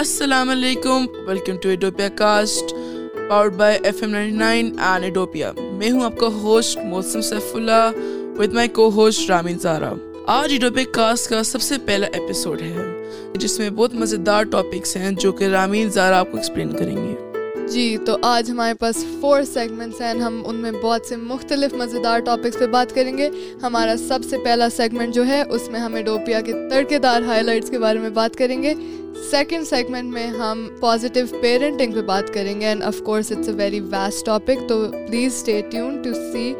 السلام علیکم welcome to Edopia cast powered by FM ninety nine and and ایڈوپیا میں ہوں آپ کا ہوسٹ موسم سیف اللہ ود مائی کو ہوسٹ رامین زارا آج ایڈوپیا کاسٹ کا سب سے پہلا ایپیسوڈ ہے جس میں بہت مزیدار ٹاپکس ہیں جو کہ رامین زارا آپ کو ایکسپلین کریں گے جی تو آج ہمارے پاس فور سیگمنٹس ہیں ہم ان میں بہت سے مختلف مزیدار ٹاپکس پہ بات کریں گے ہمارا سب سے پہلا سیگمنٹ جو ہے اس میں ہم ایڈوپیا کے تڑکے دار ہائی لائٹس کے بارے میں بات کریں گے سیکنڈ سیگمنٹ میں ہم پازیٹیو پیرنٹنگ پہ بات کریں گے and of course it's a very vast topic تو please stay tune to see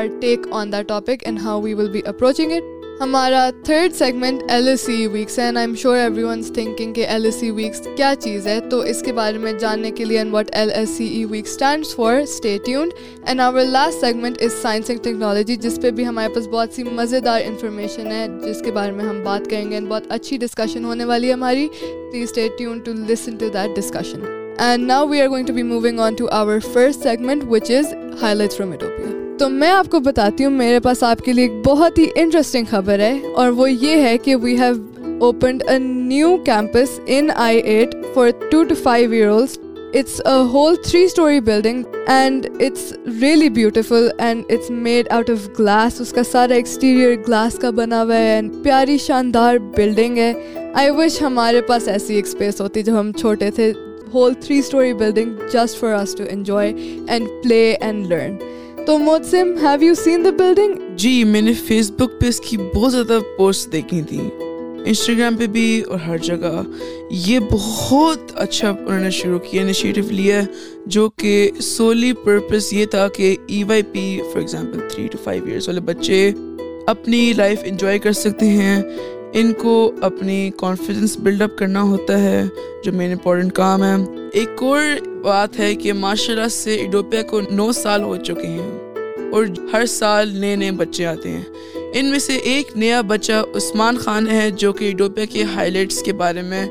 our take on the topic and how we will be approaching it ہمارا third segment L S C weeks ہے and I am sure everyone's thinking کہ L S C weeks کیا چیز ہے تو اس کے بارے میں جاننے کے لیے what L S C E weeks stands for tuned and our last segment is science and technology جس پہ بھی ہمارے پاس بہت سی مزے دار انفارمیشن ہے جس کے بارے میں ہم بات کریں گے اینڈ بہت اچھی ڈسکشن ہونے والی ہے ہماری please stay tune to listen to that discussion and now we are going to be moving on to our first segment which is highlight from Edopia تو میں آپ کو بتاتی ہوں میرے پاس آپ کے لیے ایک بہت ہی انٹرسٹنگ خبر ہے اور وہ یہ ہے کہ we have opened a new campus in I eight for two to five years it's a whole three story building and it's really beautiful and it's made out of glass اس کا سارا exterior glass کا بنا ہوا ہے and پیاری شاندار building ہے آئی وش ہمارے پاس ایسی ایک اسپیس ہوتی جب ہم چھوٹے تھے whole three story building just for us to enjoy and play and learn تو Mutasim have you seen the building جی میں نے فیس بک پہ اس کی بہت زیادہ پوسٹ دیکھی تھیں انسٹاگرام پہ بھی اور ہر جگہ یہ بہت اچھا انہوں نے شروع کیا انیشیٹو لیا جو کہ سولی پرپز یہ تھا کہ E Y P for example three to five years والے بچے اپنی لائف انجوائے کر سکتے ہیں ان کو اپنی کانفیڈنس بلڈ اپ کرنا ہوتا ہے جو مین امپورٹنٹ کام ہے ایک اور بات ہے کہ ماشاء اللہ سے ایڈوپیا کو نو سال ہو چکے ہیں اور ہر سال نئے نئے بچے آتے ہیں ان میں سے ایک نیا بچہ عثمان خان ہے جو کہ ایڈوپیا کے ہائی لائٹس کے بارے میں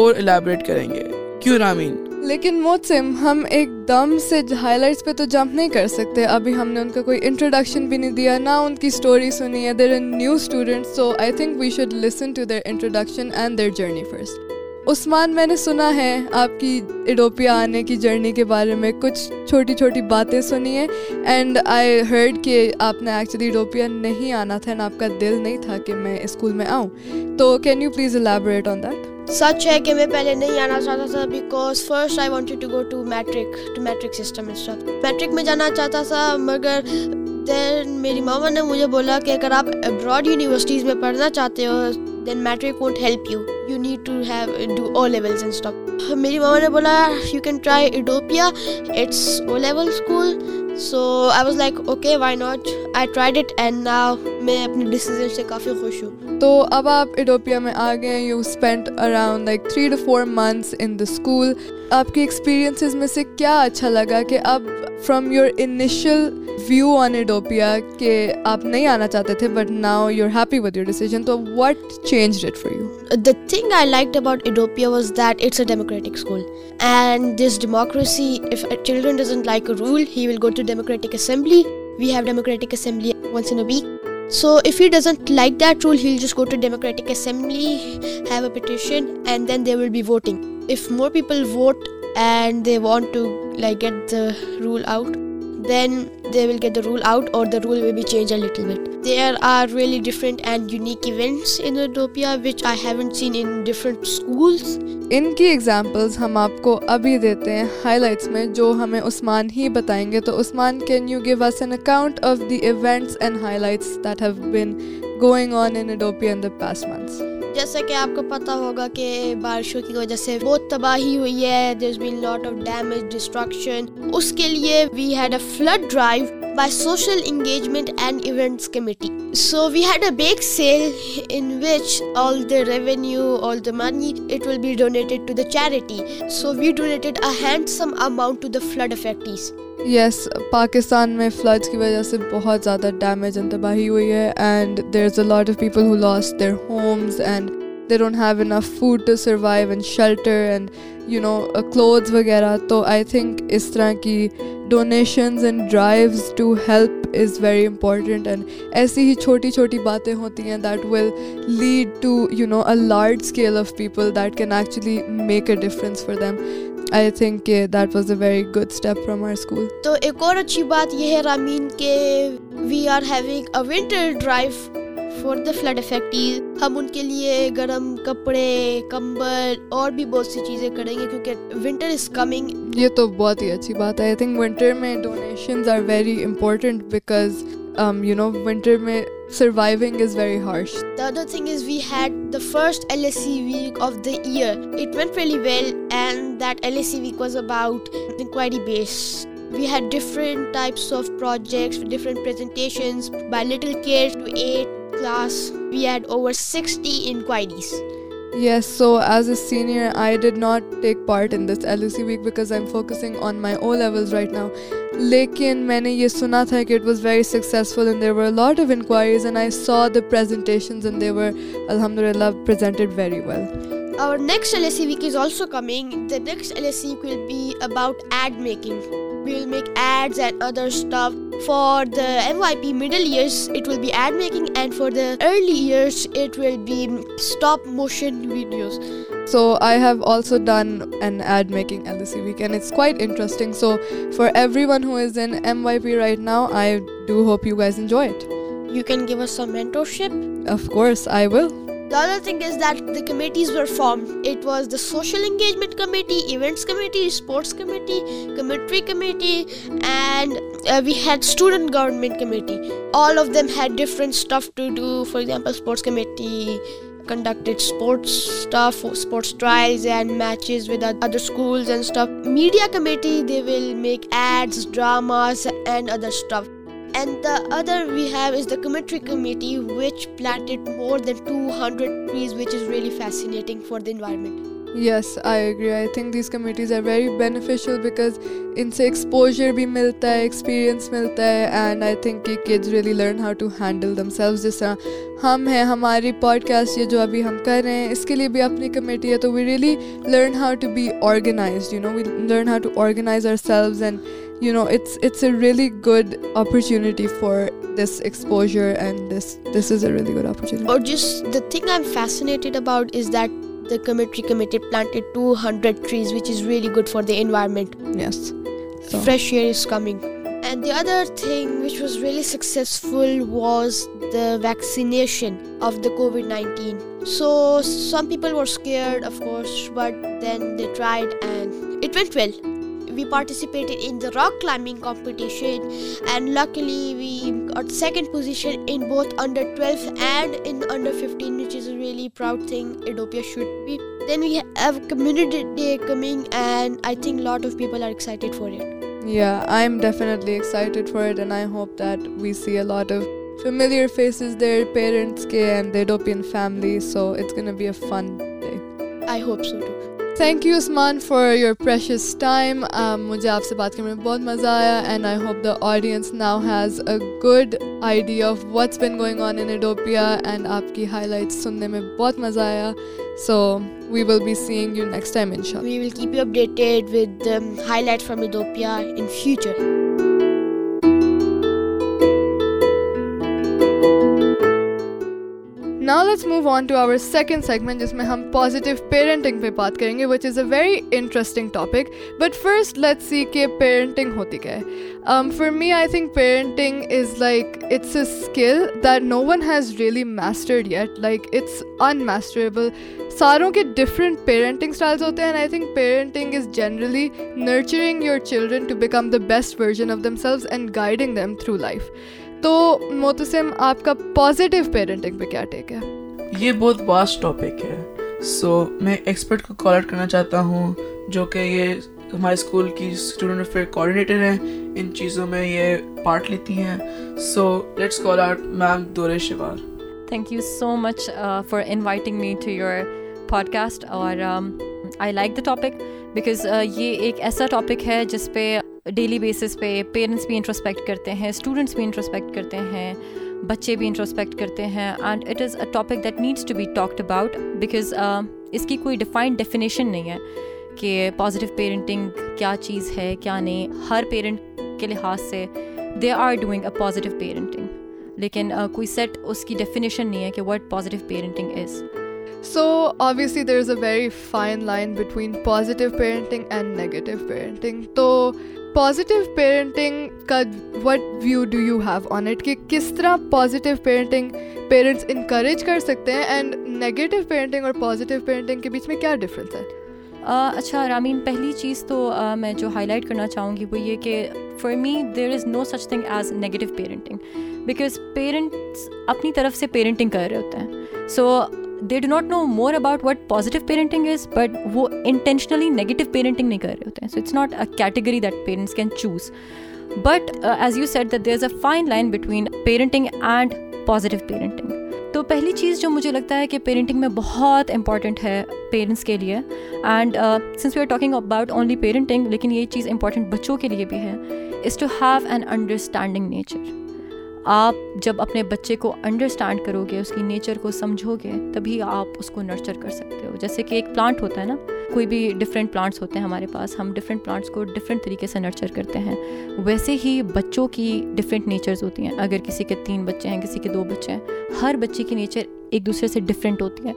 اور الیبریٹ کریں گے کیوں رامین لیکن موسم ہم ایک دم سے ہائی لائٹس پہ تو جمپ نہیں کر سکتے ابھی ہم نے ان کا کوئی انٹروڈکشن بھی نہیں دیا نہ ان کی اسٹوری سنی ہے there there new so I think we should listen to introduction and their journey first Usman میں نے سنا ہے آپ کی ایڈوپیا آنے کی جرنی کے بارے میں کچھ چھوٹی چھوٹی باتیں سنی ہیں اینڈ آئی ہرڈ کہ آپ نے ایکچولی ایڈوپیا نہیں آنا تھا آپ کا دل نہیں تھا کہ میں اسکول میں آؤں تو can you please elaborate on that سچ ہے کہ میں پہلے نہیں آنا چاہتا تھا because first I wanted to go to matric to matric system matric میں جانا چاہتا تھا مگر دین میری ماما نے مجھے بولا کہ اگر آپ ابراڈ یونیورسٹیز میں پڑھنا چاہتے ہو then matric won't help you you need to have to O levels and stop میری ماما نے بولا you can try Edopia it's O level school so I was like okay why not I tried it and now میں اپنے decision سے کافی خوش ہوں تو اب آپ ایڈوپیا ایڈوپیا میں میں آ گئے you spend around like three to four months in the school آپ آپ سے کیا اچھا لگا کہ کہ اب from your initial view on نہیں آنا چاہتے تھے but now you happy with your decision تو change for you the thing I like like about Edopia was that it's a democratic school and this democracy children doesn't rule he will go to democratic assembly we have democratic assembly want to like out then they will will get the the rule rule out or be changed a little bit. There are really different different and unique events in in Utopia which I haven't seen schools. ان کی examples ہم آپ کو ابھی دیتے ہیں high lights میں جو ہمیں عثمان ہی بتائیں گے تو Usman can you give us an account of the events and highlights that have been going on in in Edopia the past months جیسا کہ آپ کو پتا ہوگا کہ بارشوں کی وجہ سے بہت تباہی ہوئی ہے اس کے لیے engagement and in committee so the a bake sale money all the revenue all the money will be we to the charity so we the some amount yes yes, Pakistan میں فلڈس کی وجہ سے بہت زیادہ damage ان تباہی ہوئی ہے and there is a lot of people who lost their homes and they don't have enough food to survive and shelter and you know clothes وغیرہ تو آئی تھنک اس طرح کی donations and drives to help is very important and ایسی ہی چھوٹی چھوٹی باتیں ہوتی ہیں that will lead to you know a large scale of people that can actually make a difference for them I think کہ that was a very good step from our school تو ایک اور اچھی بات یہ ہے رامین کہ we are having a winter drive for the flood affectees ہم ان کے لیے گرم کپڑے کمبل اور بھی بہت سی چیزیں کریں گے کیونکہ ونٹر از کمنگ یہ تو بہت ہی اچھی بات ہے آئی تھنک ونٹر میں donations are very important because you know winter میں surviving is very harsh the other thing is we had the first L S C week of the year it went really well and that L S C week was about inquiry base we had different types of projects different presentations by little care to eight class, we had over 60 inquiries. Yes, so as a senior, I did not take part in this LEC week because I'm focusing on my O levels right now. Lekin many ye suna tha ki it was very successful and there were a lot of inquiries and I saw the presentations and they were, alhamdulillah, presented very well. Our next LSE week is also coming. The next LSE week will be about ad making. We will make ads and other stuff For the MYP middle years, it will be ad making, and for the early years, it will be stop motion videos. So I have also done an ad making LDC week, and it's quite interesting. So for everyone who is in MYP right now, I do hope you guys enjoy it. You can give us some mentorship. Of course, I will. The other thing is that the committees were formed. It was the social engagement committee, events committee, sports committee, commentary committee, and uh, we had student government committee. All of them had different stuff to do. For example, sports committee conducted sports stuff, sports trials and matches with other schools and stuff. Media committee, they will make ads, dramas, and other stuff. ہم ہیں ہماری podcast جو ابھی ہم کر رہے ہیں اس کے لیے بھی اپنی کمیٹی ہے تو we really learn how to be organize no learn how to organize and you know, it's a really good opportunity for this exposure, and this is a really good opportunity. Or just the thing I'm fascinated about is that the committee planted 200 trees, which is really good for the environment. Yes. So. Fresh air is coming. And the other thing which was really successful was the vaccination of the COVID-19. So some people were scared, of course, but then they tried and it went well. we participated in the rock climbing competition and luckily we got second position in both under 12 and in under 15 which is a really proud thing Edopia should be. Then we have community day coming and I think a lot of people are excited for it. Yeah, I'm definitely excited for it and I hope that we see a lot of familiar faces there, parents and the Edopian family so it's going to be a fun day. I hope so too. Thank you Usman for your precious time مجھے آپ سے بات کرنے میں بہت مزہ آیا and I hope the audience now has a good idea of what's been going on in Edopia and آپ کی ہائی لائٹس سننے میں بہت مزہ آیا so we will be seeing you next time from Edopia ان نا let's move on to our second segment جس میں ہم پازیٹیو پیرنٹنگ پہ بات کریں گے which is a very interesting topic but first let see کہ پیرنٹنگ ہوتی کیا ہے for me I think parenting is like it's a skill that no one has really mastered yet like it's ان میسٹریبل ساروں کے ڈفرینٹ پیرنٹنگ اسٹائلس ہوتے ہیں and I think parenting is generally nurturing your children to become the best version of themselves and guiding them through life تو موتسم آپ کا positive parenting پہ کیا ٹیک ہے یہ بہت واسٹ ٹاپک ہے سو میں ایکسپرٹ کو کال آؤٹ کرنا چاہتا ہوں جو کہ یہ ہمارے اسکول کی اسٹوڈنٹ افیئر کوآڈینیٹر ہیں ان چیزوں میں یہ پارٹ لیتی ہیں so let's call out ma'am Dure Shehwar thank you so much for inviting me to your podcast اور I like the topic because uh, یہ ایک ایسا ٹاپک ہے جس پہ ڈیلی بیسس پہ پیرنٹس بھی انٹرسپیکٹ کرتے ہیں اسٹوڈنٹس بھی انٹرسپیکٹ کرتے ہیں بچے بھی انٹرسپیکٹ کرتے ہیں and it is a topic that needs to be talked about because اس کی کوئی ڈیفائنڈ ڈیفینیشن نہیں ہے کہ پازیٹیو پیرنٹنگ کیا چیز ہے کیا نہیں ہر پیرنٹ کے لحاظ سے they are doing a positive parenting لیکن uh, کوئی سیٹ اس کی ڈیفینیشن نہیں ہے کہ what positive parenting is So, obviously, there is a very fine line between positive parenting and negative parenting. تو پازیٹیو پیرینٹنگ کا what view do you have on it کہ کس طرح پازیٹیو پینٹنگ پیرنٹس انکریج کر سکتے ہیں and negative painting اور positive painting کے بیچ میں کیا ڈفرینس ہے اچھا رامین پہلی چیز تو میں جو ہائی لائٹ کرنا چاہوں گی وہ یہ کہ for me there is no such thing as negative parenting because parents اپنی طرف سے پیرنٹنگ کر رہے ہوتے ہیں so they do not know more about what positive parenting is but وہ انٹینشنلی نیگیٹو پیرنٹنگ نہیں کر رہے ہوتے ہیں so it's not a category that parents can choose but as you said that there is a fine line between parenting and positive parenting تو پہلی چیز جو مجھے لگتا ہے کہ پیرنٹنگ میں بہت امپارٹنٹ ہے پیرنٹس کے لیے and since we are talking about only parenting لیکن یہ چیز امپارٹنٹ بچوں کے لیے بھی ہے is to have an understanding nature آپ جب اپنے بچے کو انڈرسٹینڈ کرو گے اس کی نیچر کو سمجھو گے تبھی آپ اس کو نرچر کر سکتے ہو جیسے کہ ایک پلانٹ ہوتا ہے نا کوئی بھی ڈفرینٹ پلانٹس ہوتے ہیں ہمارے پاس ہم ڈفرینٹ پلانٹس کو ڈفرینٹ طریقے سے نرچر کرتے ہیں ویسے ہی بچوں کی ڈفرینٹ نیچرز ہوتی ہیں اگر کسی کے تین بچے ہیں کسی کے دو بچے ہیں ہر بچے کی نیچر ایک دوسرے سے ڈفرینٹ ہوتی ہے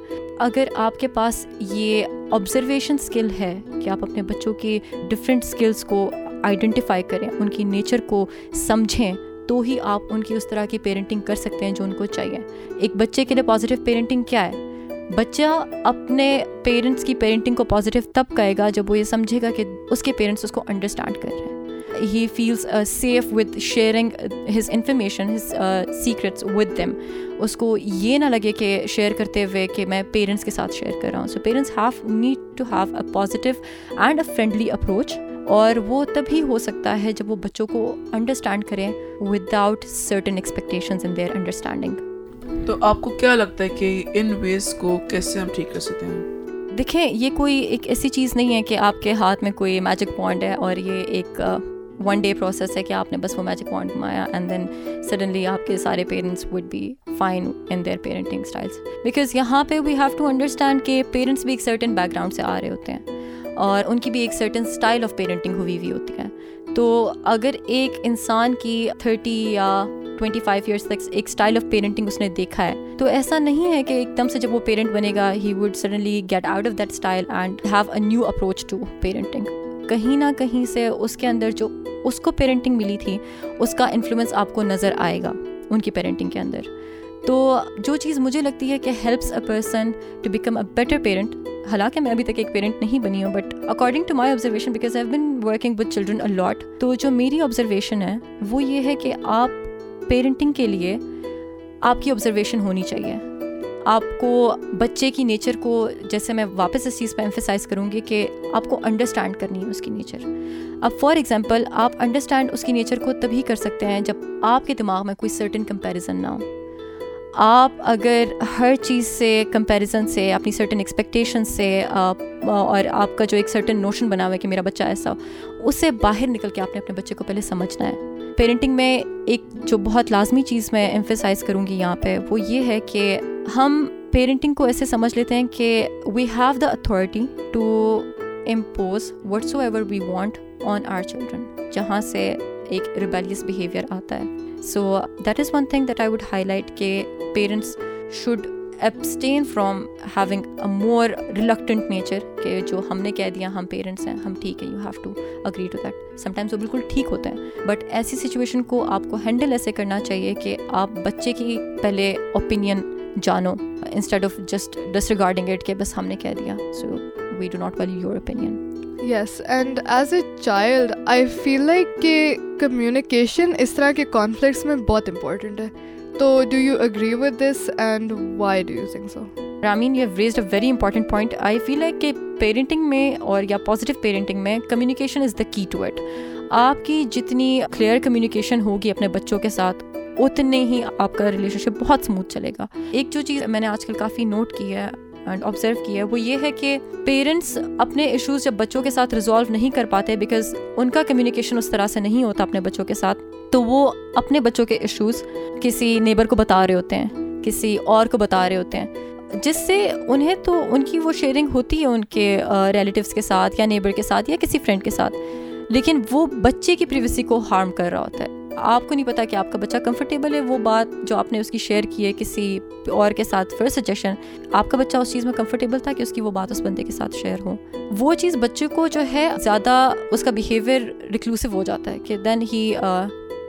اگر آپ کے پاس یہ آبزرویشن اسکل ہے کہ آپ اپنے بچوں کی ڈفرینٹ اسکلس کو آئیڈینٹیفائی کریں ان کی نیچر کو سمجھیں تو ہی آپ ان کی اس طرح کی پیرنٹنگ کر سکتے ہیں جو ان کو چاہیے ایک بچے کے لیے پازیٹیو پیرنٹنگ کیا ہے بچہ اپنے پیرنٹس کی پیرنٹنگ کو پازیٹیو تب کہے گا جب وہ یہ سمجھے گا کہ اس کے پیرنٹس اس کو انڈرسٹینڈ کر رہے ہیں he feels safe with sharing his information his secrets with them اس کو یہ نہ لگے کہ شیئر کرتے ہوئے کہ میں پیرنٹس کے ساتھ شیئر کر رہا ہوں so parents have need to have a positive and a friendly approach اور وہ تبھی ہو سکتا ہے جب وہ بچوں کو انڈرسٹینڈ کریں without certain expectation understanding تو آپ کو کیا لگتا ہے کہ ان ویز کو کیسے ہم ٹھیک کر سکتے ہیں دیکھیں یہ کوئی ایک ایسی چیز نہیں ہے کہ آپ کے ہاتھ میں کوئی میجک پوائنٹ ہے اور یہ ایک ون ڈے پروسیس ہے کہ آپ نے بس وہ میجک پوائنٹ گھمایا اینڈ دین سڈنلی آپ کے سارے parents would be fine in their parenting styles because یہاں پہ وی ہیو ٹو انڈرسٹینڈ کہ پیرنٹس بھی ایک سرٹن بیک گراؤنڈ سے آ رہے ہوتے ہیں اور ان کی بھی ایک سرٹن اسٹائل آف پیرنٹنگ ہوئی ہوئی ہوتی ہے تو اگر ایک انسان کی تھرٹی یا ٹوئنٹی فائیو ایئرس تک ایک اسٹائل آف پیرنٹنگ اس نے دیکھا ہے تو ایسا نہیں ہے کہ ایک دم سے جب وہ پیرنٹ بنے گا he would suddenly get out of that style and have a new approach to parenting کہیں نہ کہیں سے اس کے اندر جو اس کو پیرنٹنگ ملی تھی اس کا انفلوئنس آپ کو نظر آئے گا ان کی پیرنٹنگ کے اندر تو جو چیز مجھے لگتی ہے کہ helps a person to become a better parent حالانکہ میں ابھی تک ایک پیرنٹ نہیں بنی ہوں but according to my observation because I been working with children allot تو جو میری آبزرویشن ہے وہ یہ ہے کہ آپ پیرنٹنگ کے لیے آپ کی آبزرویشن ہونی چاہیے آپ کو بچے کی نیچر کو جیسے میں واپس اس چیز پہ امفیسائز کروں گی کہ آپ کو انڈرسٹینڈ کرنی ہے اس کی نیچر اب فار ایگزامپل آپ انڈرسٹینڈ اس کی نیچر کو تبھی کر سکتے ہیں جب آپ کے دماغ میں کوئی سرٹن کمپیریزن نہ ہو آپ اگر ہر چیز سے کمپیریزن سے اپنی سرٹن ایکسپیکٹیشن سے اور آپ کا جو ایک سرٹن نوشن بنا ہوا ہے کہ میرا بچہ ایسا ہو اس سے باہر نکل کے آپ نے اپنے بچے کو پہلے سمجھنا ہے پیرنٹنگ میں ایک جو بہت لازمی چیز میں امفیسائز کروں گی یہاں پہ وہ یہ ہے کہ ہم پیرنٹنگ کو ایسے سمجھ لیتے ہیں کہ we have the authority to impose whatsoever we want on our children جہاں سے ایک ریبیلیس بیہیویئر آتا ہے so that is one thing that I would highlight کہ parents should abstain from having a more reluctant nature کہ جو ہم نے کہہ دیا ہم پیرنٹس ہیں ہم ٹھیک ہیں you have to agree to that sometimes وہ بالکل ٹھیک ہوتا ہے بٹ ایسی سچویشن کو آپ کو ہینڈل ایسے کرنا چاہیے کہ آپ بچے کی پہلے اوپینین جانو instead of just disregarding it کہ بس ہم نے کہہ دیا so we do not follow your opinion yes and as a child I feel like کہ کمیونیکیشن اس طرح کے کانفلکٹس میں بہت امپورٹنٹ ہے تو do do you you you agree with this and why so Ramin have a very point I feel like کہ parenting میں اور یا پازیٹیو پیرنٹنگ میں communication is the key to it آپ کی جتنی کلیئر کمیونیکیشن ہوگی اپنے بچوں کے ساتھ اتنے ہی آپ کا ریلیشن شپ بہت اسموتھ چلے گا ایک جو چیز میں نے آج کل کافی نوٹ کی ہے اینڈ آبزرو کیا وہ یہ ہے کہ پیرنٹس اپنے ایشوز جب بچوں کے ساتھ ریزالو نہیں کر پاتے بیکاز ان کا کمیونیکیشن اس طرح سے نہیں ہوتا اپنے بچوں کے ساتھ تو وہ اپنے بچوں کے ایشوز کسی نیبر کو بتا رہے ہوتے ہیں کسی اور کو بتا رہے ہوتے ہیں جس سے انہیں تو ان کی وہ شیئرنگ ہوتی ہے ان کے ریلیٹیوس کے ساتھ یا نیبر کے ساتھ یا کسی فرینڈ کے ساتھ لیکن وہ بچے کی پریویسی کو ہارم کر رہا ہوتا ہے آپ کو نہیں پتا کہ آپ کا بچہ کمفرٹیبل ہے وہ بات جو آپ نے اس کی شیئر کی ہے کسی اور کے ساتھ فرسٹ سجیشن آپ کا بچہ اس چیز میں کمفرٹیبل تھا کہ اس کی وہ بات اس بندے کے ساتھ شیئر ہو وہ چیز بچے کو جو ہے زیادہ اس کا بیہیویئر ریکلوسو ہو جاتا ہے کہ then he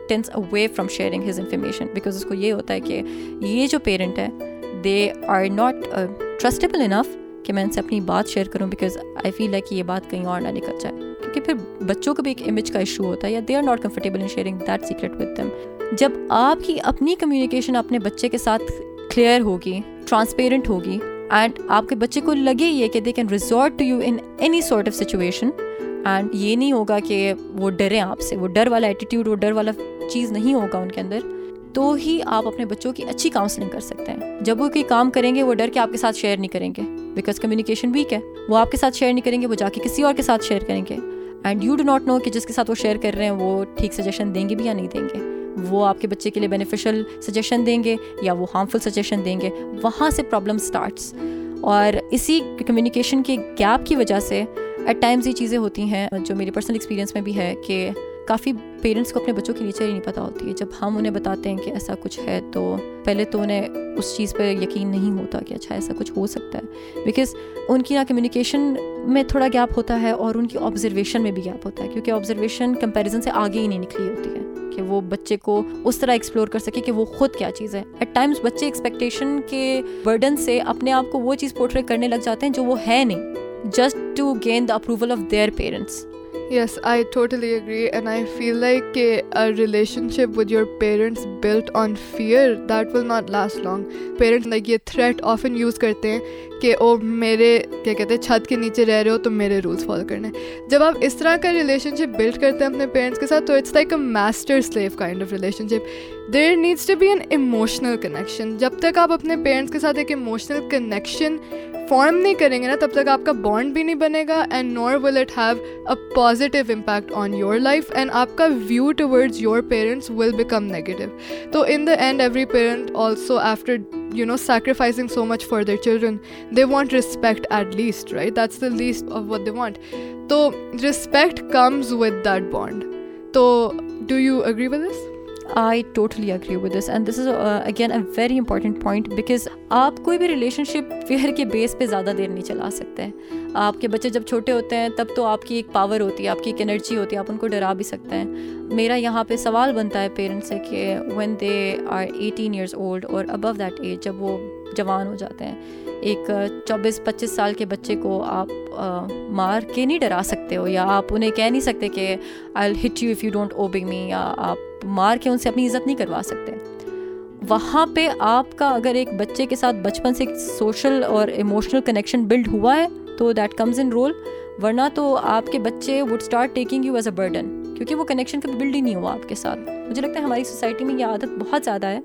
tends away from sharing his information because اس کو یہ ہوتا ہے کہ یہ جو پیرنٹ ہے they are not trustable enough کہ میں ان سے اپنی بات شیئر کروں بیکاز آئی فیل ہے کہ یہ بات کہیں اور نہ نکل جائے کیونکہ پھر بچوں کو بھی ایک امیج کا ایشو ہوتا ہے یا they are not comfortable in sharing that secret with them جب آپ کی اپنی کمیونیکیشن اپنے بچے کے ساتھ کلیئر ہوگی ٹرانسپیرنٹ ہوگی اینڈ آپ کے بچے کو لگے یہ کہ they can resort to you in any sort of situation and یہ نہیں ہوگا کہ وہ ڈریں آپ سے وہ ڈر والا ایٹیٹیوڈ وہ ڈر والا چیز نہیں ہوگا ان کے اندر تو ہی آپ اپنے بچوں کی اچھی کاؤنسلنگ کر سکتے ہیں جب وہ کوئی کام کریں گے وہ ڈر کے آپ کے ساتھ شیئر نہیں کریں گے بیکاز کمیونیکیشن ویک ہے وہ آپ کے ساتھ شیئر نہیں کریں گے وہ جا کے کسی اور کے ساتھ شیئر کریں گے and you do not know کہ جس کے ساتھ وہ شیئر کر رہے ہیں وہ ٹھیک سجیشن دیں گے بھی یا نہیں دیں گے وہ آپ کے بچے کے لیے بینیفیشل سجیشن دیں گے یا وہ ہارمفل سجیشن دیں گے وہاں سے پرابلم اسٹارٹس اور اسی کمیونیکیشن کے گیپ کی وجہ سے ایٹ ٹائمز یہ چیزیں ہوتی ہیں جو میری پرسنل ایکسپیرینس میں بھی ہے کہ کافی پیرنٹس کو اپنے بچوں کی نیچر ہی نہیں پتہ ہوتی ہے جب ہم انہیں بتاتے ہیں کہ ایسا کچھ ہے تو پہلے تو انہیں اس چیز پہ یقین نہیں ہوتا کہ اچھا ایسا کچھ ہو سکتا ہے بیکاز ان کی نا کمیونیکیشن میں تھوڑا گیپ ہوتا ہے اور ان کی آبزرویشن میں بھی گیپ ہوتا ہے کیونکہ آبزرویشن کمپیریزن سے آگے ہی نہیں نکلی ہوتی ہے کہ وہ بچے کو اس طرح ایکسپلور کر سکے کہ وہ خود کیا چیز ہے ایٹ ٹائمس بچے ایکسپیکٹیشن کے برڈن سے اپنے آپ کو وہ چیز پورٹریٹ کرنے لگ جاتے ہیں جو وہ ہے نہیں just to gain the approval of their parents yes I totally agree and I feel like کہ relationship with your parents built on fear that will not last long parents like یہ تھریٹ آفن یوز کرتے ہیں کہ وہ میرے کیا کہتے ہیں چھت کے نیچے رہ رہے ہو تو میرے رولس فالو کرنے جب آپ اس طرح کا ریلیشن شپ بلڈ کرتے ہیں اپنے پیرنٹس کے ساتھ تو it's like a master slave kind of relationship there needs to be an emotional connection جب تک آپ اپنے پیرنٹس کے ساتھ ایک ایموشنل کنیکشن فارم نہیں کریں گے نا تب تک آپ کا بانڈ بھی نہیں بنے گا and nor will it have a positive impact on your life and آپ کا view towards your parents will become negative تو in the end every parent also after sacrificing so much for their children. They want respect at least, right? That's the least of what they want. So respect comes with that bond. So do you agree with this? I totally agree with this and this is again a very important point because آپ کوئی بھی relationship fear کے base پہ زیادہ دیر نہیں چلا سکتے آپ کے بچے جب چھوٹے ہوتے ہیں تب تو آپ کی ایک پاور ہوتی ہے آپ کی ایک انرجی ہوتی ہے آپ ان کو ڈرا بھی سکتے ہیں میرا یہاں پہ سوال بنتا ہے پیرنٹس سے کہ when they are eighteen years old اور ابو دیٹ ایج جب وہ جوان ہو جاتے ہیں ایک چوبیس پچیس سال کے بچے کو آپ مار کے نہیں ڈرا سکتے ہو یا آپ انہیں کہہ نہیں سکتے کہ I hit you if you don't obey me یا آپ مار کے ان سے اپنی عزت نہیں کروا سکتے وہاں پہ آپ کا اگر ایک بچے کے ساتھ بچپن سے ایک سوشل اور ایموشنل کنیکشن بلڈ ہوا ہے تو دیٹ کمز ان رول ورنہ تو آپ کے بچے would start taking you as a burden کیونکہ وہ کنیکشن کبھی بلڈ ہی نہیں ہوا آپ کے ساتھ مجھے لگتا ہے ہماری سوسائٹی میں یہ عادت بہت زیادہ ہے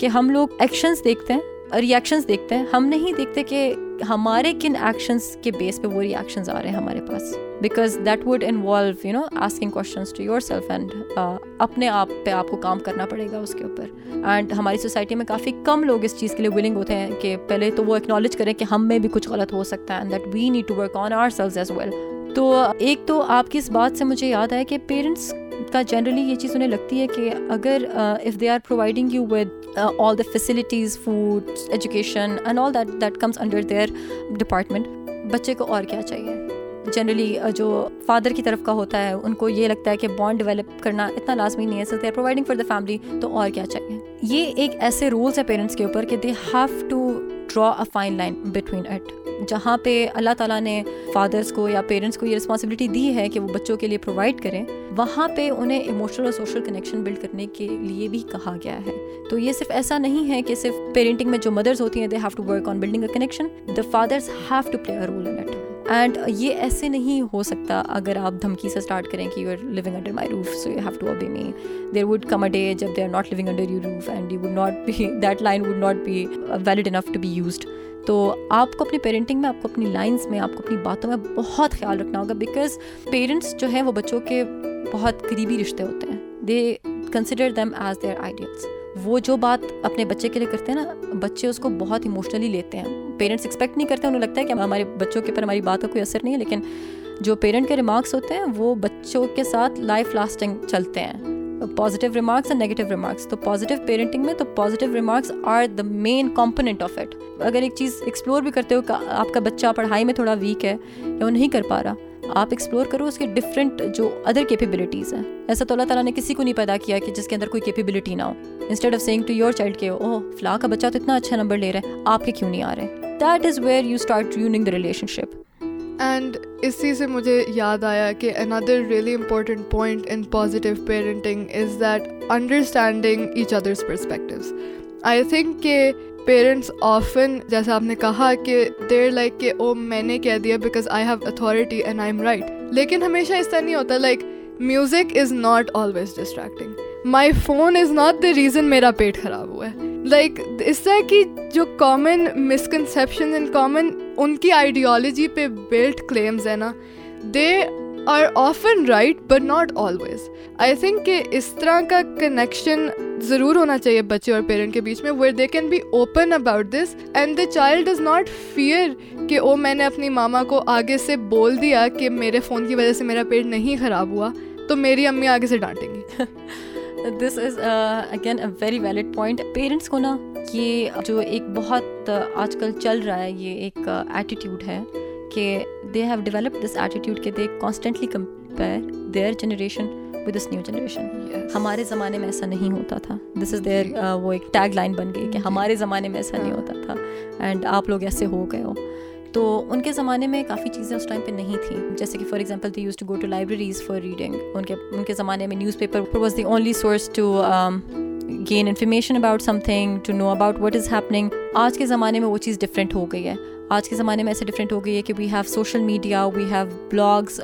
کہ ہم لوگ ایکشنس دیکھتے ہیں ریئیکشنس دیکھتے ہیں ہم نہیں دیکھتے کہ ہمارے کن ایکشنس کے بیس پہ وہ ریئیکشنز آ رہے ہیں ہمارے پاس because that would involve you know asking questions to yourself and اپنے آپ پہ آپ کو کام کرنا پڑے گا اس کے اوپر اینڈ ہماری سوسائٹی میں کافی کم لوگ اس چیز کے لیے ولنگ ہوتے ہیں کہ پہلے تو وہ اکنالج کریں کہ ہم میں بھی کچھ غلط ہو سکتا ہے and that we need to work on ourselves as well تو ایک تو آپ کی اس بات سے مجھے یاد آیا کہ پیرنٹس کا جنرلی یہ چیز انہیں لگتی ہے کہ اگر if they are providing you with all the facilities food education and all that that comes under their department بچے کو اور کیا چاہیے جنرلی جو فادر کی طرف کا ہوتا ہے ان کو یہ لگتا ہے کہ بانڈ ڈیولپ کرنا اتنا لازمی نہیں ہے they are providing for the family تو اور کیا چاہیے یہ ایک ایسے رولس ہیں پیرنٹس کے اوپر کہ they have to draw a fine line between it جہاں پہ اللہ تعالیٰ نے فادرس کو یا پیرنٹس کو یہ رسپانسبلٹی دی ہے کہ وہ بچوں کے لیے پرووائڈ کریں وہاں پہ انہیں ایموشنل اور سوشل کنیکشن بلڈ کرنے کے لیے بھی کہا گیا ہے تو یہ صرف ایسا نہیں ہے کہ صرف پیرنٹنگ میں جو مدرس ہوتی ہیں they have to work on building a connection the fathers have to play a role in it and یہ ایسے نہیں ہو سکتا اگر آپ دھمکی سے اسٹارٹ کریں کہ you are under my roof so you have to me there come جب they are not that line would not be valid enough to be used تو آپ کو اپنی پیرنٹنگ میں آپ کو اپنی لائنس میں آپ کو اپنی باتوں میں بہت خیال رکھنا ہوگا بیکاز پیرنٹس جو ہیں وہ بچوں کے بہت قریبی رشتے ہوتے ہیں they consider them as their ideals وہ جو بات اپنے بچے کے لیے کرتے ہیں نا بچے اس کو بہت اموشنلی لیتے ہیں پیرنٹس ایکسپیکٹ نہیں کرتے انہیں لگتا ہے کہ ہمارے بچوں کے اوپر ہماری بات کا کوئی اثر نہیں ہے لیکن جو پیرنٹ کے ریمارکس ہوتے ہیں وہ بچوں کے ساتھ لائف لاسٹنگ چلتے ہیں positive remarks and negative remarks تو پازیٹیو پیرنٹنگ میں تو positive remarks are the main component of it اگر ایک چیز ایکسپلور بھی کرتے ہو کہ آپ کا بچہ پڑھائی میں تھوڑا ویک ہے یا وہ نہیں کر پا رہا آپ ایکسپلور کرو اس کی ڈفرینٹ جو ادر کیپیبلٹیز ہیں ایسا تو اللہ تعالیٰ نے کسی کو نہیں پیدا کیا کہ جس کے اندر کوئی کیپیبلٹی نہ ہو instead of saying to your child کے اوہ فلاں کا بچہ تو اتنا اچھا نمبر لے رہا ہے آپ کے کیوں نہیں آ رہے that is where you start the relationship and اسی سے مجھے یاد آیا کہ and a really important point in positive parenting is that understanding each other's perspectives I think کہ پیرنٹس آفن جیسا آپ نے کہا کہ دیر لائک کہ او oh, میں نے کہہ دیا because I have authority and I am right لیکن ہمیشہ اس طرح نہیں ہوتا like music is not always distracting my phone is not the reason میرا پیٹ خراب ہوا ہے لائک اس طرح کی جو کامن مسکنسیپشن اینڈ کامن ان کی آئیڈیالوجی پہ بلڈ کلیمز ہیں نا they are often right but not always I think کہ اس طرح کا کنیکشن ضرور ہونا چاہیے بچے اور پیرنٹ کے بیچ میں where they can be open about this and the child is not fear کہ وہ oh, میں نے اپنی ماما کو آگے سے بول دیا کہ میرے فون کی وجہ سے میرا پیٹ نہیں خراب ہوا تو میری امی آگے سے ڈانٹیں گی this is again a very valid point parents کو نا یہ جو ایک بہت uh, آج کل چل رہا ہے یہ ایک ایٹیٹیوڈ uh, ہے کہ they have develop this attitude کہ they constantly compare their generation with this new generation ہمارے زمانے میں ایسا نہیں ہوتا تھا دس از دیئر وہ ایک ٹیگ لائن بن گئی کہ ہمارے زمانے میں ایسا نہیں ہاں۔ ہوتا تھا اینڈ آپ لوگ ایسے ہو گئے ہو تو ان کے زمانے میں کافی چیزیں اس ٹائم پہ نہیں تھیں جیسے کہ for example they used to go to libraries for reading ان کے ان کے زمانے میں newspaper was the only source to gain information about something to know about what is happening آج کے زمانے میں وہ چیز ڈفرینٹ ہو گئی ہے آج کے زمانے میں ایسے ڈفرینٹ ہو گئی ہے کہ we have social media we have blogs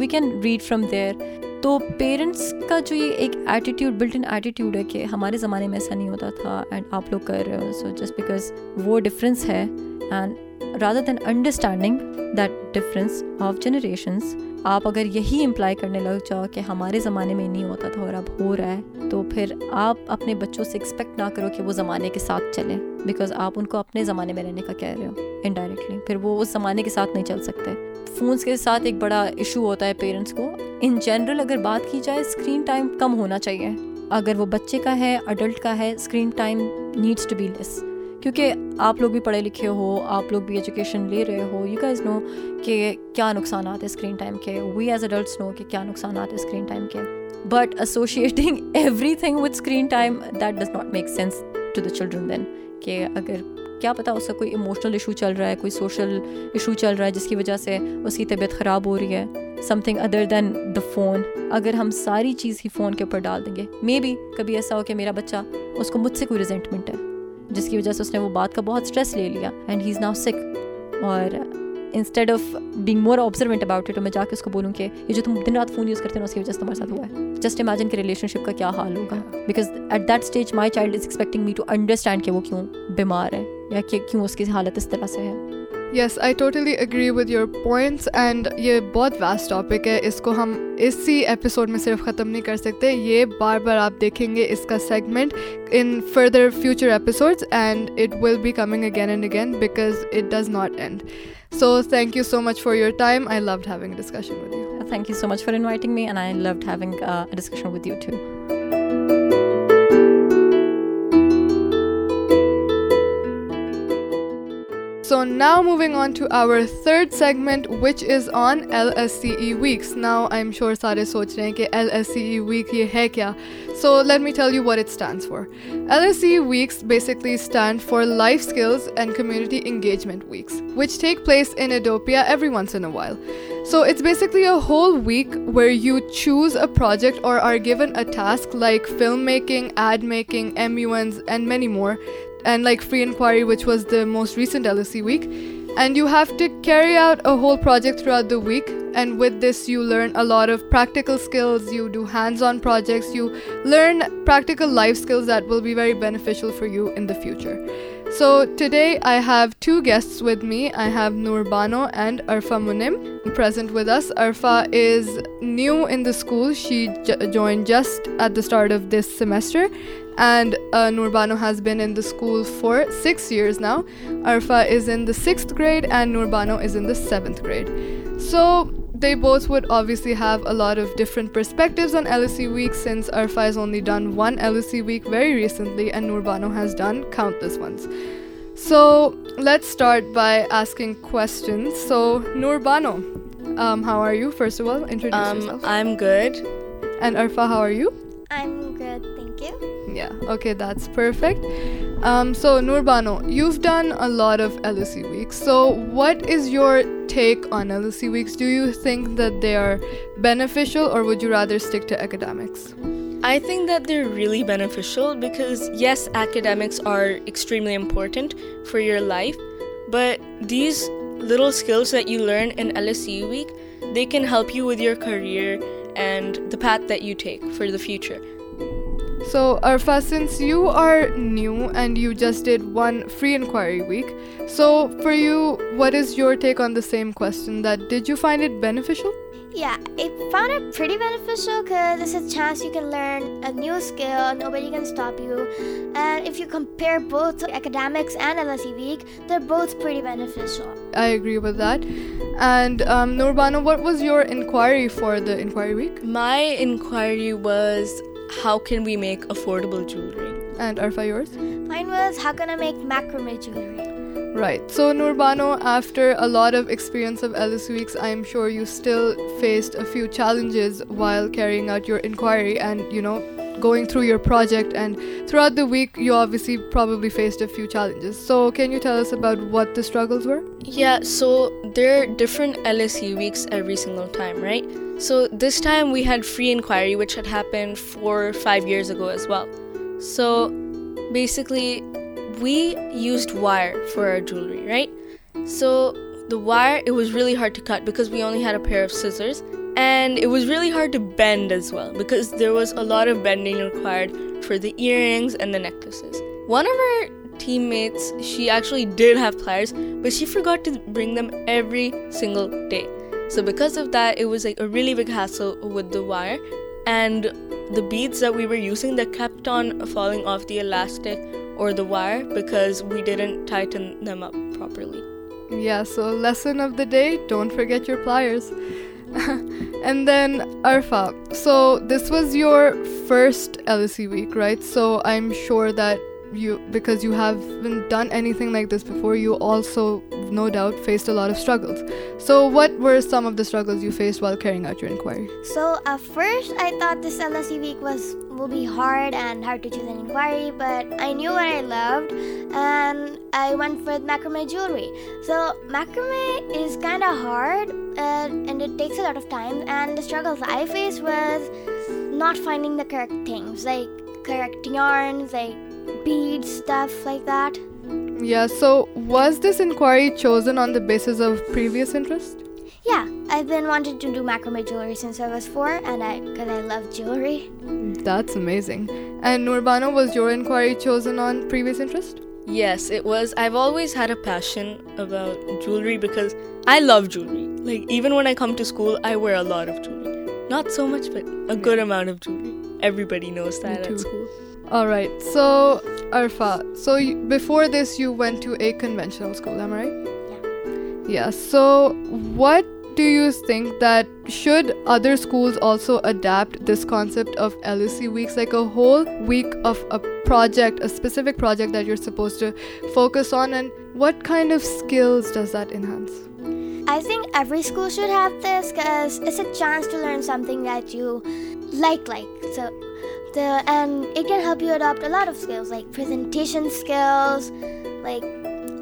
we can read from there تو پیرنٹس کا جو یہ ایک ایٹیٹیوڈ بلٹ ان ایٹیٹیوڈ ہے کہ ہمارے زمانے میں ایسا نہیں ہوتا تھا اینڈ آپ لوگ کر رہے ہو سو جسٹ بیکاز وہ ڈفرینس ہے and rather than understanding that difference of generations آپ اگر یہی امپلائی کرنے لگ جاؤ کہ ہمارے زمانے میں نہیں ہوتا تھا اور اب ہو رہا ہے تو پھر آپ اپنے بچوں سے ایکسپیکٹ نہ کرو کہ وہ زمانے کے ساتھ چلیں بیکاز آپ ان کو اپنے زمانے میں رہنے کا کہہ رہے ہو انڈائریکٹلی پھر وہ اس زمانے کے ساتھ نہیں چل سکتے فونس کے ساتھ ایک بڑا ایشو ہوتا ہے پیرنٹس کو ان جنرل اگر بات کی جائے اسکرین ٹائم کم ہونا چاہیے اگر وہ بچے کا ہے اڈلٹ کا ہے screen time needs to be less کیونکہ آپ لوگ بھی پڑھے لکھے ہو آپ لوگ بھی ایجوکیشن لے رہے ہو یو گیز نو کہ کیا نقصانات ہیں اسکرین ٹائم کے وی ایز اڈلٹس نو کہ کیا نقصانات ہیں اسکرین ٹائم کے but associating everything with screen time that does not make sense to the children then کہ اگر کیا پتا اس کا کوئی ایموشنل ایشو چل رہا ہے کوئی سوشل ایشو چل رہا ہے جس کی وجہ سے اس کی طبیعت خراب ہو رہی ہے something other than the phone اگر ہم ساری چیز ہی فون کے اوپر ڈال دیں گے مے بی کبھی ایسا ہو کہ میرا بچہ اس کو مجھ سے کوئی ریزینٹمنٹ ہے جس کی وجہ سے اس نے وہ بات کا بہت اسٹریس لے لیا and he is now sick اور instead of being more observant about it میں جا کے اس کو بولوں کہ یہ جو تم دن رات فون یوز کرتے ہیں کی وجہ سے تمہارے ساتھ ہوا ہے جسٹ امیجن کے شپ کا کیا حال ہوگا because at that stage my child is expecting me to understand کہ وہ کیوں بیمار ہے یا کہ کیوں اس کی حالت اس طرح سے ہے yes I totally agree with your points and یہ بہت واسٹ ٹاپک ہے اس کو ہم اسی ایپیسوڈ میں صرف ختم نہیں کر سکتے یہ بار بار آپ دیکھیں گے اس کا segment in further future episodes and it will be coming again and again because it does not end so thank you so much for your time I loved having discussion with you thank you so much for inviting me and I loved having discussion with you too so now moving on to our third segment which is on L S C E weeks now I am sure سارے سوچ رہے ہیں کہ L S C E week یہ ہے کیا so let me tell you what it stand for L S C E weeks basically stand for life skills and community engagement weeks which take place انڈوپیا every once in a while so it's basically a whole week where you choose a project or are given a task like film making ad making M use and many more and like Free Inquiry, which was the most recent LSE week. And you have to carry out a whole project throughout the week. And with this, you learn a lot of practical skills. You do hands-on projects. You learn practical life skills that will be very beneficial for you in the future. So today I have two guests with me. I have Noor Bano and Arfa Munim present with us. Arfa is new in the school. She joined just at the start of this semester and uh, Nurbano has been in the school for 6 years now. Arfa is in the 6th grade and Nurbano is in the 7th grade. So they both would obviously have a lot of different perspectives on LSE Week, since Arfa has only done one LSE Week very recently and Nurbano has done countless ones. So let's start by asking questions. So Nurbano, um, how are you? First of all, introduce um, yourself. I'm good. And Arfa, how are you? I'm good, thank you. Yeah, okay, that's perfect. Um, so Nurbano, you've done a lot of LSE Weeks. So what is your take on LSE Weeks? Do you think that they are beneficial, or would you rather stick to academics? I think that they're really beneficial because, yes, academics are extremely important for your life, but these little skills that you learn in LSE Week, they can help you with your career and the path that you take for the future. So's you are new and you just did one free انائری week so you what is your take on the same co project and throughout you ours water So this time we had free inquiry, which had happened 4 or 5 years ago as well. So basically we used wire for our jewelry, right? So the wire, it was really hard to cut because we only had a pair of scissors, and it was really hard to bend as well because there was a lot of bending required for the earrings and the necklaces. One of our teammates, she actually did have pliers, but she forgot to bring them every single day. So because of this really vague the wire and the batting the captain following of the last our day don't forget your pairs and then off so this was your first L C week right so I am sure the curt thing like کرٹ یار beads, stuff like that. Yeah, so was this inquiry chosen on the basis of previous interest? Yeah, I've been wanting to do macrame jewelry since I was four and I, and I love jewelry. That's amazing. And Nurbano, was your inquiry chosen on previous interest? Yes, it was. I've always had a passion about jewelry because I love jewelry. Like, even when I come to school, I wear a lot of jewelry. Not so much, but a good amount of jewelry. Everybody knows that at school. Right so far before this you went you ex so what do you think that should ادروٹکٹ the and it can help you adopt a lot of skills like presentation skills like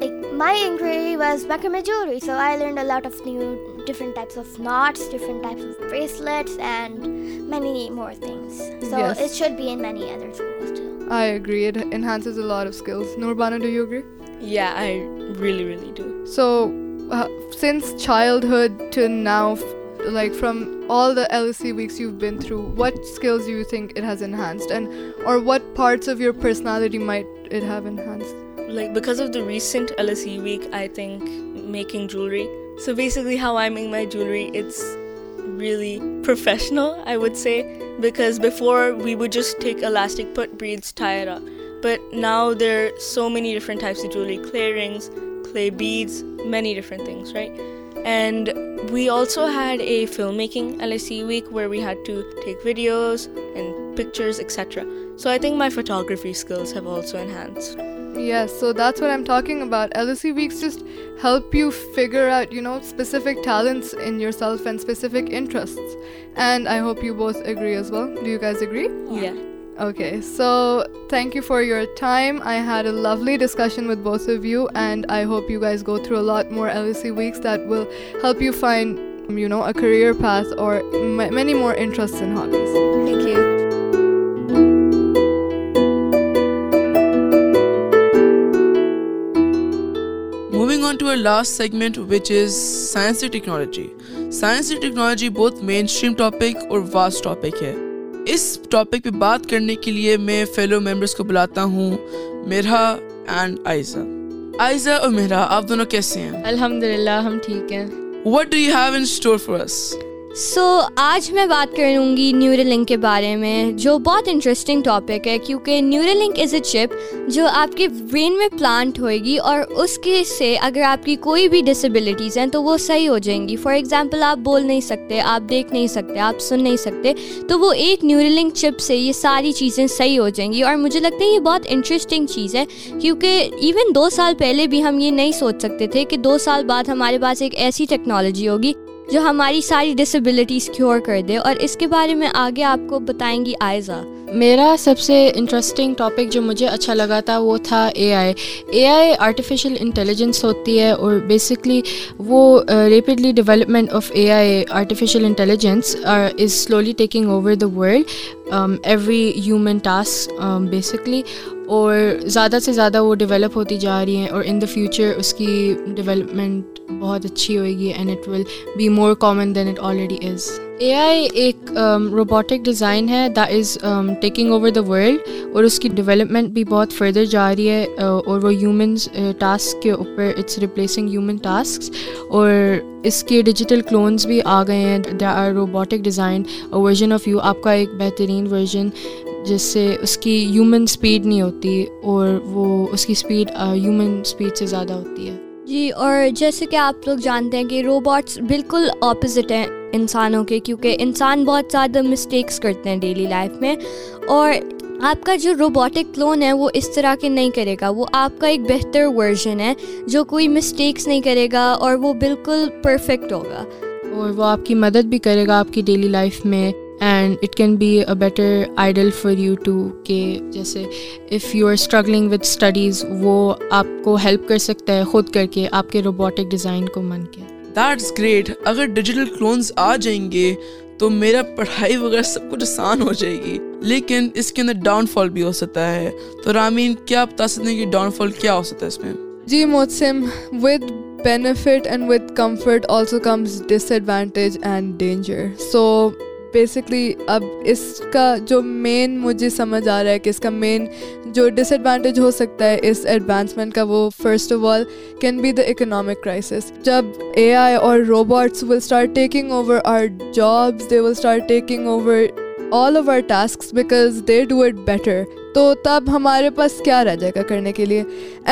like my inquiry was macrame jewelry so i learned a lot of new different types of knots different types of bracelets and many more things so yes. it should be in many other schools too i agree it enhances a lot of skills nurbana do you agree yeah i really really do so uh, since childhood to now from see vacations you personas like and L I think making jewellery so basically how I make my jewellery it's really professional I would say because before we would just take a elastic but now there so many different types or clay rings clay bead many different things right And we also had a filmmaking LSE week where we had to take videos and pictures, etc. So I think my photography skills have also enhanced. Yes, so that's what I'm talking about. LSE Weeks just help you figure out, specific talents in yourself and specific interests. And I hope you both agree as well. Do you guys agree? Yeah. Okay so thank you for your time I had a lovely discussion with both of you and I hope you guys go through see weeks where many more interest moving on to our last segment which is science technology science technology بہت مین stream topic اور واسط topic ہے اس topic پہ بات کرنے کے لیے میں fellow members کو بلاتا ہوں میرا اینڈ آئزہ آئزہ اور میرا آپ دونوں کیسے ہیں الحمد للہ ہم ٹھیک ہیں what do you have us so آج میں بات کروں گی نیورلنک کے بارے میں جو بہت انٹرسٹنگ ٹاپک ہے کیونکہ لنک از اے چپ جو آپ کے برین میں پلانٹ ہوئے گی اور اس کے سے اگر آپ کی کوئی بھی ڈسیبلٹیز ہیں تو وہ صحیح ہو جائیں گی فار ایگزامپل آپ بول نہیں سکتے آپ دیکھ نہیں سکتے آپ سن نہیں سکتے تو وہ ایک لنک چپ سے یہ ساری چیزیں صحیح ہو جائیں گی اور مجھے لگتا ہے یہ بہت انٹرسٹنگ چیز ہے کیونکہ ایون دو سال پہلے بھی ہم یہ نہیں سوچ سکتے تھے کہ دو سال بعد ہمارے پاس ایک ایسی ٹیکنالوجی ہوگی جو ہماری ساری ڈسیبلٹیز کیور کر دے اور اس کے بارے میں آگے آپ کو بتائیں گی آئزہ میرا سب سے انٹرسٹنگ ٹاپک جو مجھے اچھا لگا تھا وہ تھا A I A I artificial intelligence ہوتی ہے اور بیسکلی وہ rapidly development of A I artificial intelligence is slowly taking over the world every human task basically اور زیادہ سے زیادہ وہ ڈیولپ ہوتی جا رہی ہیں اور ان دا فیوچر اس کی ڈیولپمنٹ بہت اچھی ہوئے گی and it will be more common than it already is A I ایک روبوٹک um, ڈیزائن ہے the is taking over the world اور اس کی ڈیولپمنٹ بھی بہت فردر جا رہی ہے uh, اور وہ ہیومنس ٹاسک uh, کے اوپر اٹس ریپلیسنگ ہیومن ٹاسک اور اس کے ڈیجیٹل کلونس بھی آ گئے ہیں the are robotic design version of you آپ کا ایک بہترین ورژن جس سے اس کی ہیومن اسپیڈ نہیں ہوتی اور وہ اس کی اسپیڈ ہیومن اسپیڈ سے زیادہ ہوتی ہے جی اور جیسے کہ آپ لوگ جانتے ہیں کہ روبوٹس بالکل اپوزٹ ہیں انسانوں کے کیونکہ انسان بہت زیادہ مسٹیکس کرتے ہیں ڈیلی لائف میں اور آپ کا جو روبوٹک کلون ہے وہ اس طرح کے نہیں کرے گا وہ آپ کا ایک بہتر ورژن ہے جو کوئی مسٹیکس نہیں کرے گا اور وہ بالکل پرفیکٹ ہوگا اور وہ آپ کی مدد بھی کرے گا آپ کی ڈیلی لائف میں and it can be a better ideal for you too کہ جیسے if you are struggling studies وہ آپ کو ہیلپ کر سکتا ہے خود کر کے آپ کے روبوٹک ڈیزائن کو من کے دیٹ گریٹ اگر ڈیجیٹل آ جائیں گے تو میرا پڑھائی وغیرہ سب کچھ آسان ہو جائے گی لیکن اس کے اندر ڈاؤن فال بھی ہو سکتا ہے تو رامین کیا آپ بتا سکتے ہیں کہ ڈاؤن فال کیا ہو سکتا ہے اس میں جی موسم with benefit and with comfort also comes disadvantage and danger so basically اب اس کا جو مین مجھے سمجھ آ رہا ہے کہ اس کا مین جو ڈس ایڈوانٹیج ہو سکتا ہے اس ایڈوانسمنٹ کا وہ first of all can be the economic crisis جب اے آئی اور robots will start taking over our jobs they will start taking over all over task because they do it better تو تب ہمارے پاس کیا رہ جائے گا کرنے کے لیے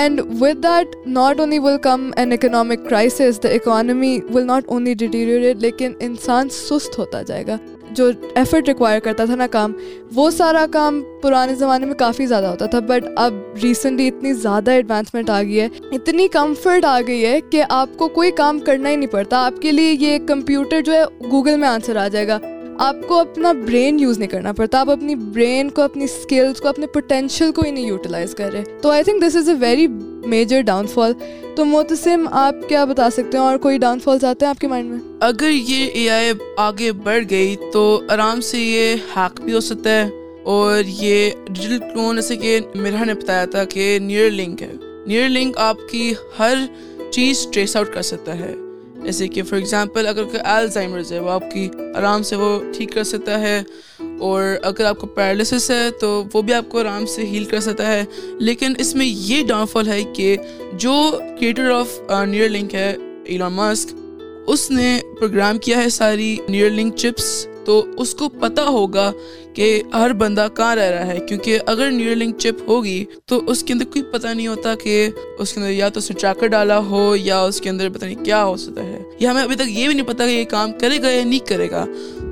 and with that not only will come an economic crisis the economy will not only deteriorate لیکن انسان سست ہوتا جائے گا جو ایفرٹ ریکوائر کرتا تھا نا کام وہ سارا کام پرانے زمانے میں کافی زیادہ ہوتا تھا بٹ اب ریسنٹلی اتنی زیادہ ایڈوانسمنٹ آ گئی ہے اتنی کمفرٹ آ گئی ہے کہ آپ کو کوئی کام کرنا ہی نہیں پڑتا آپ کے لیے یہ کمپیوٹر جو ہے گوگل میں آنسر آ جائے گا آپ کو اپنا برین یوز نہیں کرنا پڑتا آپ اپنی برین کو اپنی اسکلس کو اپنے پوٹینشیل کو ہی نہیں یوٹیلائز کر رہے تو I think this is a very major downfall تو موتسم آپ کیا بتا سکتے ہیں اور کوئی ڈاؤن فالس آتے ہیں آپ کے مائنڈ میں اگر یہ اے آئی آگے بڑھ گئی تو آرام سے یہ ہیک بھی ہو سکتا ہے اور یہ ڈیجیٹل کلون جیسے کہ میرا نے بتایا تھا کہ نیئر لنک ہے نیئر لنک آپ کی ہر چیز ٹریس آؤٹ کر سکتا ہے جیسے کہ فار ایگزامپل اگر کوئی الزائمرز ہے وہ آپ کی آرام سے وہ ٹھیک کر سکتا ہے اور اگر آپ کو پیرالسس ہے تو وہ بھی آپ کو آرام سے ہیل کر سکتا ہے لیکن اس میں یہ ڈاؤن فال ہے کہ جو کریٹر آف نیئر لنک ہے ایلان ماسک اس نے پروگرام کیا ہے ساری نیئر لنک چپس تو اس کو پتا ہوگا کہ ہر بندہ کہاں رہ رہا ہے کیونکہ اگر نیور لنک چپ ہوگی تو اس کے اندر کوئی پتا نہیں ہوتا کہ اس کے اندر یا تو اس نے ٹریکر ڈالا ہو یا اس کے اندر پتا نہیں کیا ہو سکتا ہے یا ہمیں ابھی تک یہ بھی نہیں پتا کہ یہ کام کرے گا یا نہیں کرے گا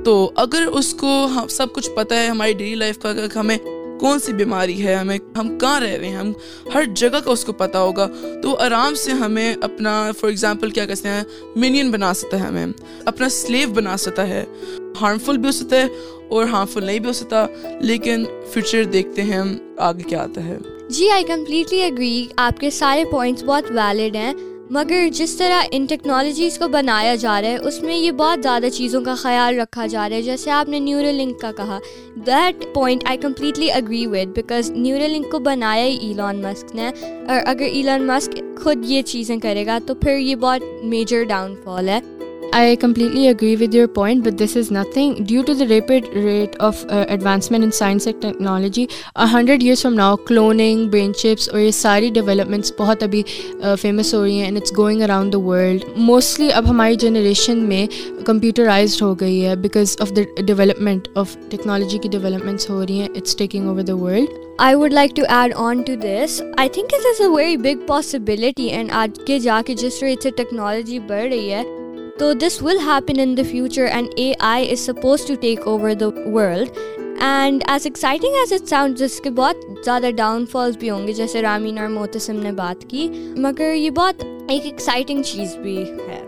تو اگر اس کو ہم سب کچھ پتا ہے ہماری ڈیلی لائف کا کہ ہمیں کون سی بیماری ہے ہمیں ہم کہاں رہ رہے ہیں ہم ہر جگہ کا اس کو پتا ہوگا تو آرام سے ہمیں اپنا فار ایگزامپل کیا کہتے ہیں منین بنا سکتا ہے ہمیں اپنا سلیو بنا سکتا ہے ہارمفل بھی ہو سکتا ہے اور ہارمفل نہیں بھی ہو سکتا لیکن فیوچر دیکھتے ہیں ہم آگے کیا آتا ہے جی آئی کمپلیٹلی اگری آپ کے سارے پوائنٹس بہت ویلڈ ہیں مگر جس طرح ان ٹیکنالوجیز کو بنایا جا رہا ہے اس میں یہ بہت زیادہ چیزوں کا خیال رکھا جا رہا ہے جیسے آپ نے لنک کا کہا that point I completely agree with because link کو بنایا ہی ایلان مسک نے اور اگر ایلان مسک خود یہ چیزیں کرے گا تو پھر یہ بہت میجر ڈاؤن فال ہے I completely agree with your point but this is nothing due to the rapid rate of advancement in science and technology hundred years from now cloning brain chips اور یہ ساری developments بہت ابھی famous ہو رہی ہیں and it's going around the world mostly اب ہماری جنریشن میں کمپیوٹرائزڈ ہو گئی ہے because of the development of technology کی ڈیولپمنٹس ہو رہی ہیں it's taking over the world I would like to to add on this I think it is a very big possibility and آج کے جا کے جس طرح سے ٹیکنالوجی بڑھ رہی ہے تو this will happen in the future and A I is suppose to take over the world and as exciting as it sound جس کے بہت زیادہ ڈاؤن فالس بھی ہوں گے جیسے رامین اور موتسم نے بات کی مگر یہ بہت ایک ایکسائٹنگ چیز بھی ہے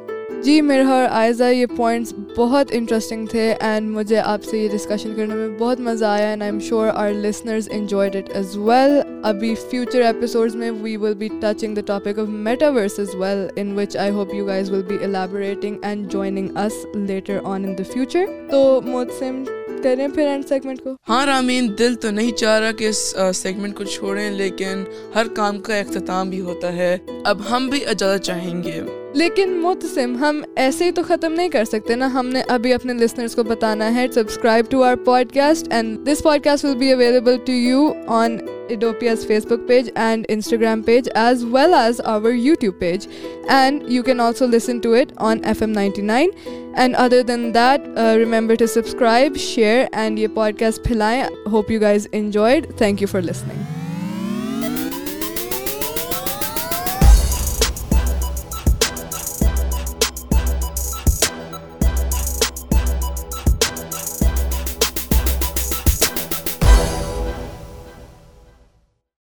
جی مرہر آئزہ یہ پوائنٹس بہت انٹرسٹنگ تھے اینڈ مجھے آپ سے یہ ڈسکشن کرنے میں بہت مزہ آیا and I am sure our listeners enjoyed it as well ابھی فیوچر ایپیسوڈز میں we will be touching the topic of metaverse as well in which I hope you guys will be elaborating and joining us later on in the future تو موتسم کریں پھر end segment کو ہاں رامین دل تو نہیں چاہ رہا کہ اس سیگمنٹ کو چھوڑیں لیکن ہر کام کا اختتام بھی ہوتا ہے اب ہم بھی اجازت چاہیں گے لیکن متسم ہم ایسے ہی تو ختم نہیں کر سکتے نا ہم نے ابھی اپنے لسنرس کو بتانا ہے subscribe to our podcast and this podcast will be available to you on ایڈوپیاز Facebook page and Instagram page as well as our YouTube page and you can also listen to it on F M ninety nine and other than that remember to subscribe share and یہ podcast پھیلائیں hope you guys enjoyed thank you for listening